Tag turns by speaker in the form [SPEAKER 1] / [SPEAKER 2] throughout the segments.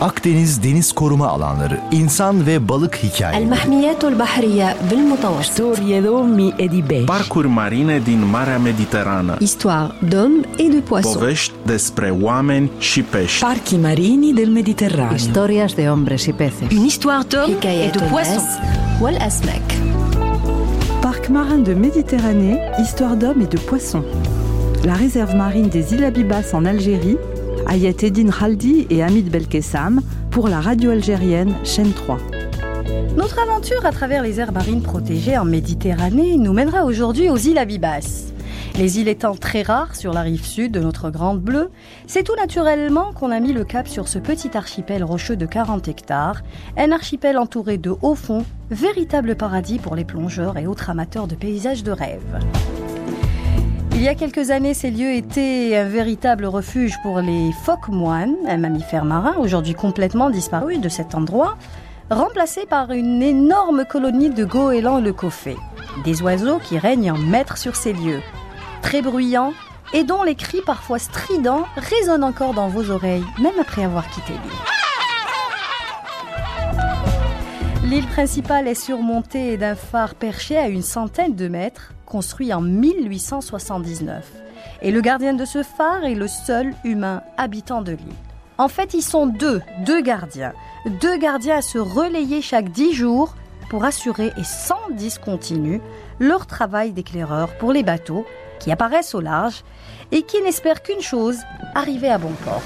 [SPEAKER 1] Akdeniz Deniz Koruma Alanları, İnsan ve Balık Hikayeleri.
[SPEAKER 2] El Bahriye bil
[SPEAKER 3] Storia d'Omi e di Bești.
[SPEAKER 4] Parcuri marine din Marea Mediterană.
[SPEAKER 2] Histoire d'hommes et de poissons.
[SPEAKER 4] Povești despre oameni și pești.
[SPEAKER 3] Parchi marini del Mediterraneo.
[SPEAKER 5] Historias de hombres.
[SPEAKER 6] Une histoire d'hommes et de poissons.
[SPEAKER 2] Wal
[SPEAKER 7] Parc marin de Méditerranée, histoire d'hommes et de poissons. La réserve marine des îles Abibas en Algérie Ayet Eddin Khaldi et Hamid Belkessam pour la radio algérienne chaîne 3.
[SPEAKER 8] Notre aventure à travers les aires marines protégées en Méditerranée nous mènera aujourd'hui aux îles Abibas. Les îles étant très rares sur la rive sud de notre Grande Bleue, c'est tout naturellement qu'on a mis le cap sur ce petit archipel rocheux de 40 hectares, un archipel entouré de hauts fonds, véritable paradis pour les plongeurs et autres amateurs de paysages de rêve. Il y a quelques années, ces lieux étaient un véritable refuge pour les phoques moines, un mammifère marin aujourd'hui complètement disparu de cet endroit, remplacé par une énorme colonie de goélands le coffet, des oiseaux qui règnent en maître sur ces lieux, très bruyants et dont les cris parfois stridents résonnent encore dans vos oreilles, même après avoir quitté l'île. L'île principale est surmontée d'un phare perché à une centaine de mètres, construit en 1879. Et le gardien de ce phare est le seul humain habitant de l'île. En fait, ils sont deux, deux gardiens. Deux gardiens à se relayer chaque dix jours pour assurer et sans discontinu leur travail d'éclaireur pour les bateaux qui apparaissent au large et qui n'espèrent qu'une chose, arriver à bon port.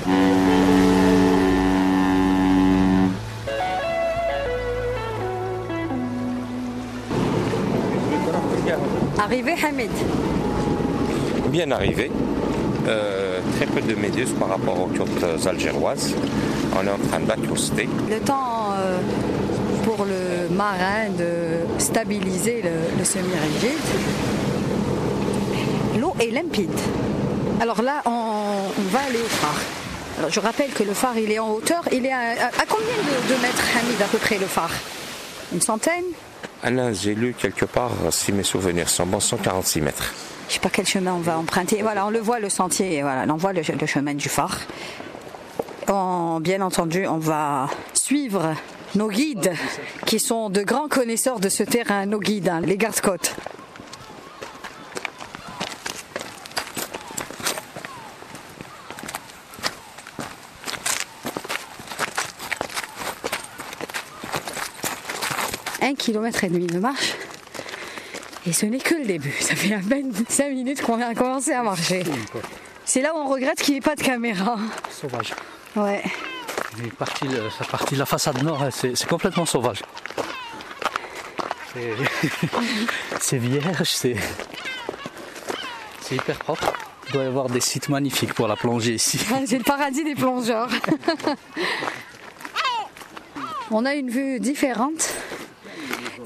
[SPEAKER 6] Arrivé Hamid.
[SPEAKER 9] bien arrivé. Euh, très peu de méduses par rapport aux côtes algéroises. On est en train d'accoster.
[SPEAKER 6] Le temps euh, pour le marin de stabiliser le, le semi-rigide. L'eau est limpide. Alors là, on, on va aller au phare. Alors je rappelle que le phare, il est en hauteur. Il est à, à- à combien de, de mètres, Hamid, à peu près, le phare? Une centaine?
[SPEAKER 9] Anna, j'ai lu quelque part, si mes souvenirs sont bons, 146 mètres.
[SPEAKER 6] Je sais pas quel chemin on va emprunter. Voilà, on le voit le sentier, voilà, on voit le, le chemin du phare. On- bien entendu, on va suivre nos guides, qui sont de grands connaisseurs de ce terrain, nos guides, hein, les gardes-côtes. Kilomètre et demi de marche. Et ce n'est que le début. Ça fait à peine 5 minutes qu'on a commencé à marcher. C'est là où on regrette qu'il n'y ait pas de caméra.
[SPEAKER 10] sauvage.
[SPEAKER 6] Ouais.
[SPEAKER 10] La partie de la façade nord, hein, c'est complètement sauvage. C'est- vierge, c'est c'est hyper propre. Il doit y avoir des sites magnifiques pour la plongée ici.
[SPEAKER 6] C'est le paradis des plongeurs. on a une vue différente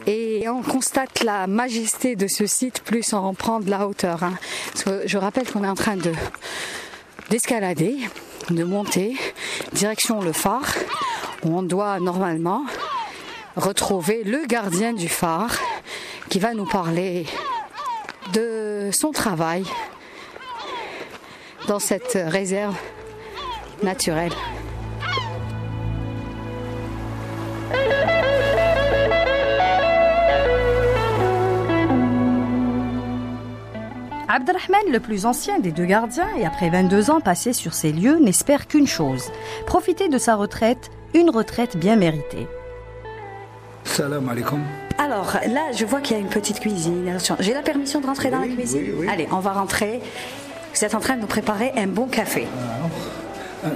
[SPEAKER 6] et on constate la majesté de ce site plus on prend de la hauteur. hein. Je rappelle qu'on est en train de d'escalader, de monter direction le phare où on doit normalement retrouver le gardien du phare qui va nous parler de son travail dans cette réserve naturelle.
[SPEAKER 8] Abdelrahman, le plus ancien des deux gardiens, et après 22 ans passés sur ces lieux, n'espère qu'une chose, profiter de sa retraite, une retraite bien méritée.
[SPEAKER 11] Salam alaikum.
[SPEAKER 6] Alors là, je vois qu'il y a une petite cuisine. J'ai la permission de rentrer dans la cuisine
[SPEAKER 11] oui, oui.
[SPEAKER 6] Allez, on va rentrer. Vous êtes en train de nous préparer un bon café.
[SPEAKER 11] Euh,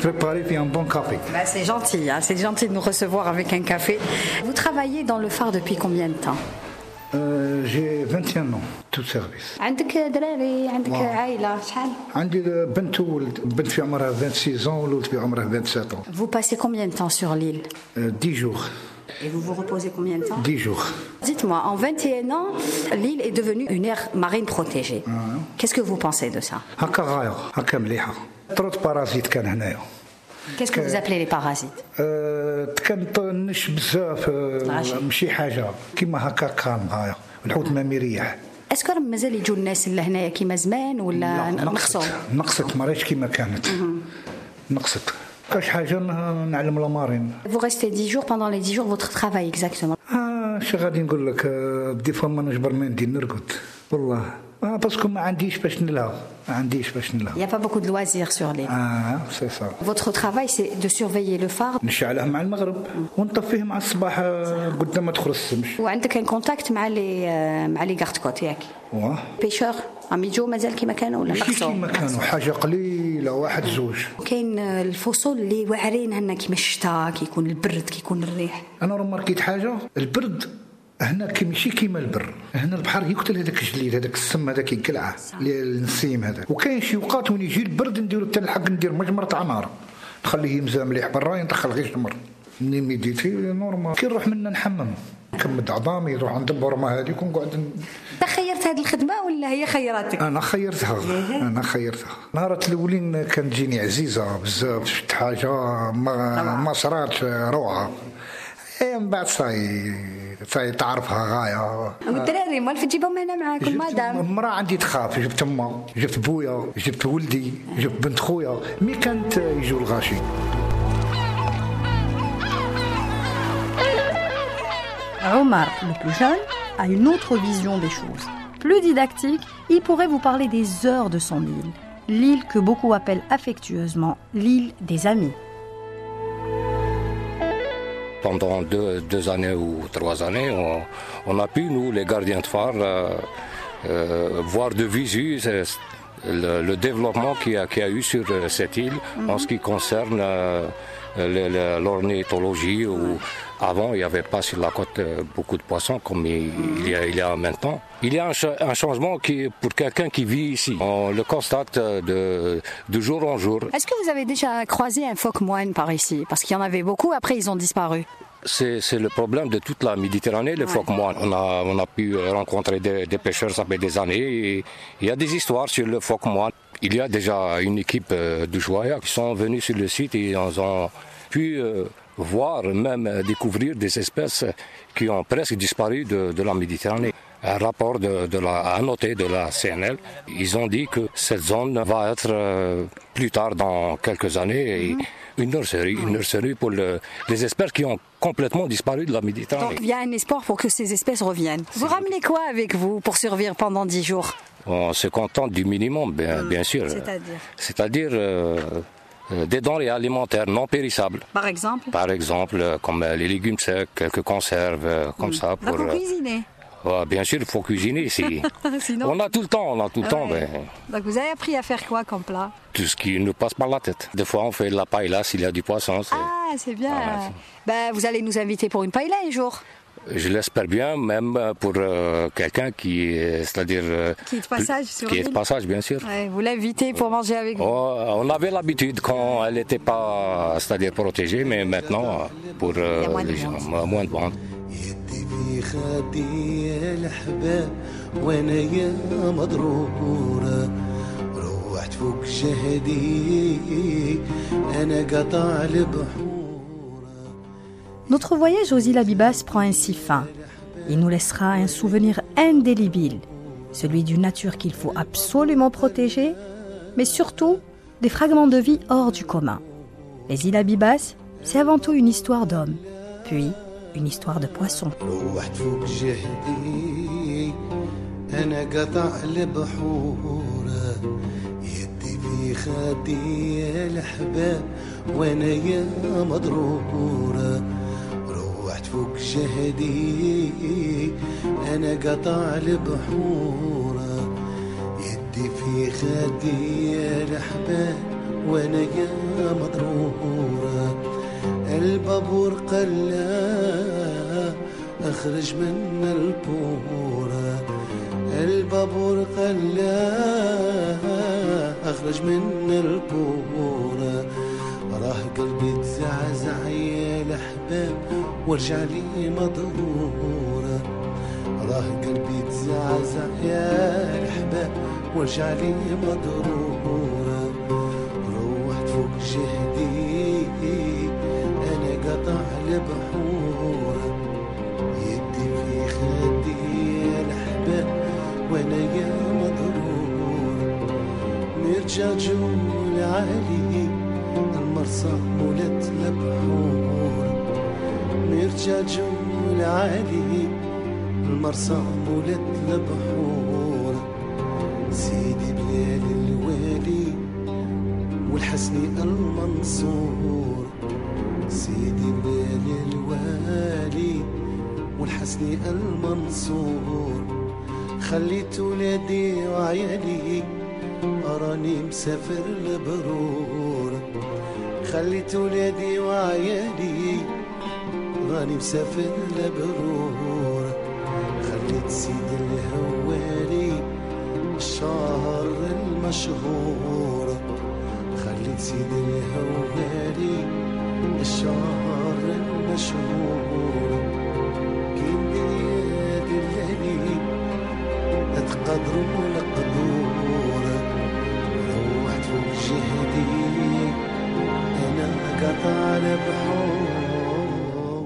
[SPEAKER 11] Préparez puis un bon café.
[SPEAKER 6] Bah, c'est gentil, hein, c'est gentil de nous recevoir avec un café. Vous travaillez dans le phare depuis combien de temps?
[SPEAKER 11] Euh, J'ai 21 ans, tout service.
[SPEAKER 6] عندك دراري عندك
[SPEAKER 11] واو.
[SPEAKER 6] عائلة شحال
[SPEAKER 11] عندي بنت وولد بنت في عمرها 26 ans والولد في عمره 27 ans.
[SPEAKER 6] Vous passez combien de temps sur l'île
[SPEAKER 11] Euh, 10 jours,
[SPEAKER 6] Et vous vous reposez combien de temps
[SPEAKER 11] 10 jours.
[SPEAKER 6] Dites-moi, en 21 ans, l'île est devenue une aire marine protégée. Qu'est-ce que vous pensez de ça
[SPEAKER 11] هكا غاية هكا مليحة. طرد بارازيت كان هنايا.
[SPEAKER 6] Qu'est-ce que vous appelez les parasites
[SPEAKER 11] آه، كان طنش بزاف آه،
[SPEAKER 6] العشي.
[SPEAKER 11] ماشي حاجة كيما هكا كان غاية. الحوت ما ميريح.
[SPEAKER 6] اسكو راه مازال يجوا الناس لهنايا كيما زمان ولا نقصوا
[SPEAKER 11] نقصت. ما كيما كانت. نقصت. كاش حاجة نعلم لا
[SPEAKER 6] مارين. فو غيستي 10 جور بوندون لي 10 جور فوتر ترافاي اكزاكتومون
[SPEAKER 11] آه شنو غادي نقول لك آه، دي فوا ما نجبر ما ندير نرقد. والله. آه باسكو ما عنديش باش نلهو ما عنديش باش نلهو
[SPEAKER 6] يا با بوكو دو لوازير سور لي
[SPEAKER 11] آه سي سا
[SPEAKER 6] فوتر ترافاي سي دو سورفيي لو فار
[SPEAKER 11] نشعله مع المغرب ونطفيه مع الصباح قدام ما تخرج الشمس
[SPEAKER 6] وعندك ان كونتاكت مع لي مع لي غارد كوت ياك
[SPEAKER 11] واه
[SPEAKER 6] بيشور عم يجوا مازال كيما كانوا ولا
[SPEAKER 11] ماشي كيما كانوا حاجة قليله واحد زوج
[SPEAKER 6] كاين الفصول اللي واعرين هنا كيما الشتاء كيكون البرد كيكون الريح
[SPEAKER 11] أنا ماركيت حاجة البرد هنا كي ماشي كيما البر. هنا البحر يقتل هذاك الجليد هذاك السم هذاك يقلعه النسيم هذاك وكاين شي اوقات وين يجي البرد نديرو حتى الحق ندير مجمره تاع نار نخليه يمزى مليح برا ندخل غير شمر مني ميديتي نورمال. كي نروح منا نحمم. نكمد عظامي نروح عند البورما هذيك ونقعد
[SPEAKER 6] خيرت هذه الخدمة ولا هي خيرتك
[SPEAKER 11] أنا خيرتها. أنا خيرتها. نهارات الأولين كانت تجيني عزيزة بزاف شفت حاجة ما ما صرات روعة. إيه من بعد صاي تعرفها غايه
[SPEAKER 6] والدراري مال تجيبهم هنا معاكم مادام
[SPEAKER 11] مرة عندي تخاف جبت امها جبت بويا جبت ولدي جبت بنت خويا مي كانت يجوا الغاشي
[SPEAKER 8] Omar, le plus jeune, a une autre vision des choses. Plus didactique, il pourrait vous parler des heures de son île. L'île que beaucoup appellent affectueusement l'île des amis.
[SPEAKER 9] Pendant deux, deux années ou trois années, on, on a pu, nous, les gardiens de phare, euh, euh, voir de visu euh, le, le développement qu'il y, a- qu'il y a eu sur euh, cette île en ce qui concerne l'ornithologie. Où avant, il n'y avait pas sur la côte euh, beaucoup de poissons comme il, y, a, il y a maintenant. Il y a un, cha- un changement qui, pour quelqu'un qui vit ici. On le constate euh, de, de jour en jour.
[SPEAKER 6] Est-ce que vous avez déjà croisé un phoque moine par ici? Parce qu'il y en avait beaucoup, après ils ont disparu.
[SPEAKER 9] C'est le problème de toute la Méditerranée, les phoques moines. On a, on a pu rencontrer des, des pêcheurs, ça fait des années. Il y a des histoires sur le phoque moine. Il y a déjà une équipe euh, de Joya qui sont venus sur le site et ils ont pu euh, voir, même découvrir des espèces qui ont presque disparu de, de la Méditerranée. Un rapport de, de la, à noter de la CNL, ils ont dit que cette zone va être euh, plus tard dans quelques années et une nurserie, une nurserie pour le- les espèces qui ont complètement disparu de la Méditerranée.
[SPEAKER 6] Donc il y a un espoir pour que ces espèces reviennent. Vous ramenez quoi avec vous pour survivre pendant 10 jours?
[SPEAKER 9] On se contente du minimum, bien, bien sûr.
[SPEAKER 6] C'est-à-dire?
[SPEAKER 9] C'est-à-dire euh, des denrées alimentaires non périssables.
[SPEAKER 6] Par exemple?
[SPEAKER 9] Par exemple, euh, comme euh, les légumes secs, quelques conserves, euh, comme ça.
[SPEAKER 6] Donc vous
[SPEAKER 9] euh,
[SPEAKER 6] cuisinez
[SPEAKER 9] ouais, bien sûr, il faut cuisiner ici.
[SPEAKER 6] Sinon
[SPEAKER 9] on a tout le temps, on a tout le temps. Ben,
[SPEAKER 6] Donc vous avez appris à faire quoi comme plat?
[SPEAKER 9] tout ce qui nous passe par la tête. Des fois, on fait de la paella s'il y a du poisson.
[SPEAKER 6] Ah, c'est bien.
[SPEAKER 9] Voilà.
[SPEAKER 6] Ben, vous allez nous inviter pour une paella un jour.
[SPEAKER 9] Je l'espère bien, même euh, pour euh, quelqu'un qui est, c'est-à-dire... euh,
[SPEAKER 6] Qui est de passage sur
[SPEAKER 9] Qui est de passage, bien sûr.
[SPEAKER 6] Ouais, vous l'invitez pour manger avec vous.
[SPEAKER 9] Oh, on avait l'habitude quand elle n'était pas, c'est-à-dire protégée, mais maintenant, pour euh,
[SPEAKER 6] Il y a moins de
[SPEAKER 9] les gens, moins de monde.
[SPEAKER 8] Notre voyage aux îles Abibas prend ainsi fin. Il nous laissera un souvenir indélébile, celui d'une nature qu'il faut absolument protéger, mais surtout des fragments de vie hors du commun. Les îles Abibas, c'est avant tout une histoire d'hommes, puis une histoire de poissons.
[SPEAKER 12] روحت فوق جهدي انا قطع البحور يدي في خدي يا الحباب وانا يا مضرورة روحت فوق جهدي أنا قطع البحور. يدي في خدي يا الحباب وأنا يا مضرورة البابور قلا أخرج من البورة البابور قلا أخرج من البورة راه قلبي تزعزع يا الأحباب وارجع لي مضرورة راه قلبي تزعزع يا الأحباب وارجع لي مضرورة روحت فوق جهدي أنا قطع البحور يدي في خدي يا الأحباب وأنا يا مضرور نرجع جول عالي المرسى مولت البحور مرجع العالي المرسى مولت البحور سيدي بلال الوالي والحسني المنصور. سيدي بلال الوالي والحسني المنصور. خليت ولادي وعيالي أراني مسافر لبرور. خليت ولادي وعيالي راني مسافر لبرور خليت سيد الهواري الشهر المشهور. خليت سيد الهواري الشهر المشهور. كين ديال الليلي أتقدر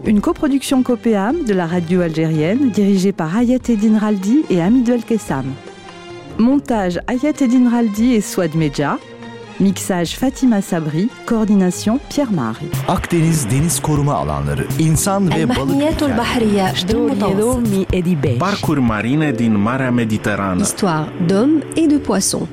[SPEAKER 7] Une coproduction COPEAM de la radio algérienne dirigée par Ayat Edin Raldi et Hamidou El Kessam. Montage Ayat Edin Raldi et Swad Medja. Mixage Fatima Sabri, coordination Pierre Marie.
[SPEAKER 1] Akdeniz deniz koruma alanları, insan ve balık.
[SPEAKER 3] bahriye
[SPEAKER 4] Parcours marine din Marea Mediterrană.
[SPEAKER 2] Histoire d'hommes et de poissons.